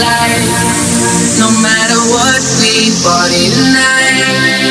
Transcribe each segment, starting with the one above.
life. No matter what we tonight, I'm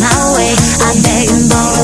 silence